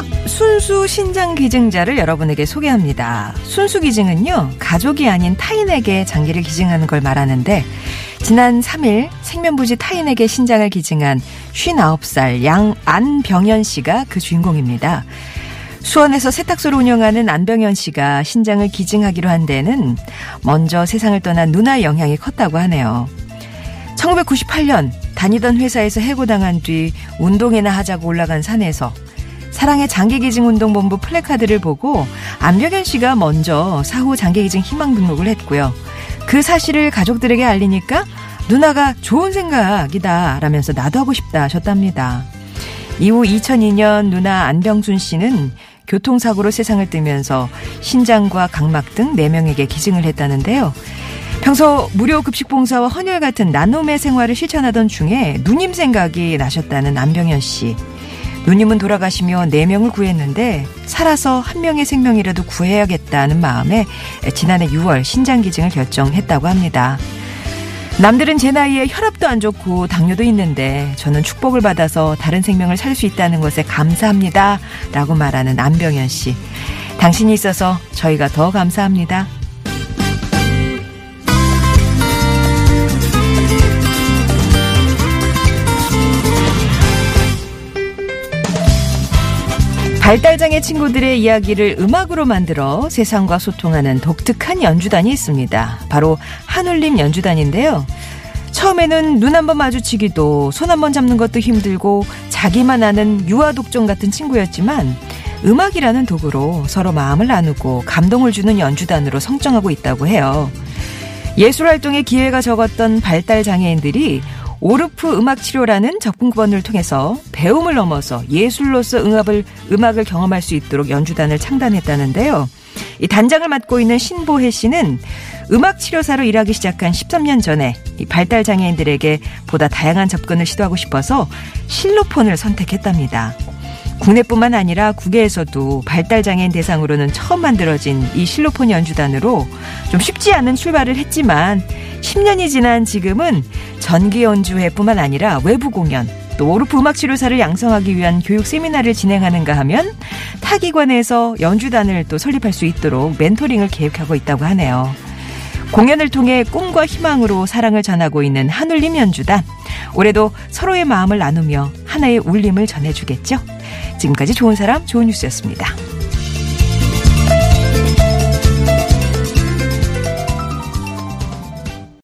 첫 순수 신장 기증자를 여러분에게 소개합니다. 순수 기증은요, 가족이 아닌 타인에게 장기를 기증하는 걸 말하는데, 지난 3일 생면부지 타인에게 신장을 기증한 59살 양 안병현 씨가 그 주인공입니다. 수원에서 세탁소를 운영하는 안병현 씨가 신장을 기증하기로 한 데는 먼저 세상을 떠난 누나의 영향이 컸다고 하네요. 1998년 다니던 회사에서 해고당한 뒤 운동이나 하자고 올라간 산에서 사랑의 장기기증 운동본부 플래카드를 보고 안병현 씨가 먼저 사후 장기기증 희망 등록을 했고요. 그 사실을 가족들에게 알리니까 누나가 좋은 생각이다 라면서 나도 하고 싶다 하셨답니다. 이후 2002년 누나 안병순 씨는 교통사고로 세상을 뜨면서 신장과 각막 등 4명에게 기증을 했다는데요. 평소 무료 급식 봉사와 헌혈 같은 나눔의 생활을 실천하던 중에 누님 생각이 나셨다는 안병현 씨. 누님은 돌아가시며 4명을 구했는데 살아서 한 명의 생명이라도 구해야겠다는 마음에 지난해 6월 신장 기증을 결정했다고 합니다. 남들은 제 나이에 혈압도 안 좋고 당뇨도 있는데 저는 축복을 받아서 다른 생명을 살 수 있다는 것에 감사합니다. 라고 말하는 안병현 씨. 당신이 있어서 저희가 더 감사합니다. 발달장애 친구들의 이야기를 음악으로 만들어 세상과 소통하는 독특한 연주단이 있습니다. 바로 한울림 연주단인데요. 처음에는 눈 한번 마주치기도 손 한번 잡는 것도 힘들고 자기만 아는 유아 독종 같은 친구였지만 음악이라는 도구로 서로 마음을 나누고 감동을 주는 연주단으로 성장하고 있다고 해요. 예술 활동의 기회가 적었던 발달 장애인들이 오르프 음악 치료라는 접근권을 통해서 배움을 넘어서 예술로서 음악을, 음악을 경험할 수 있도록 연주단을 창단했다는데요. 이 단장을 맡고 있는 신보혜 씨는 음악 치료사로 일하기 시작한 13년 전에 이 발달 장애인들에게 보다 다양한 접근을 시도하고 싶어서 실로폰을 선택했답니다. 국내뿐만 아니라 국외에서도 발달 장애인 대상으로는 처음 만들어진 이 실로폰 연주단으로 좀 쉽지 않은 출발을 했지만 10년이 지난 지금은 전기 연주회뿐만 아니라 외부 공연 또 오르프 음악 치료사를 양성하기 위한 교육 세미나를 진행하는가 하면 타기관에서 연주단을 또 설립할 수 있도록 멘토링을 계획하고 있다고 하네요. 공연을 통해 꿈과 희망으로 사랑을 전하고 있는 한울림 연주단. 올해도 서로의 마음을 나누며 하나의 울림을 전해주겠죠. 지금까지 좋은 사람, 좋은 뉴스였습니다.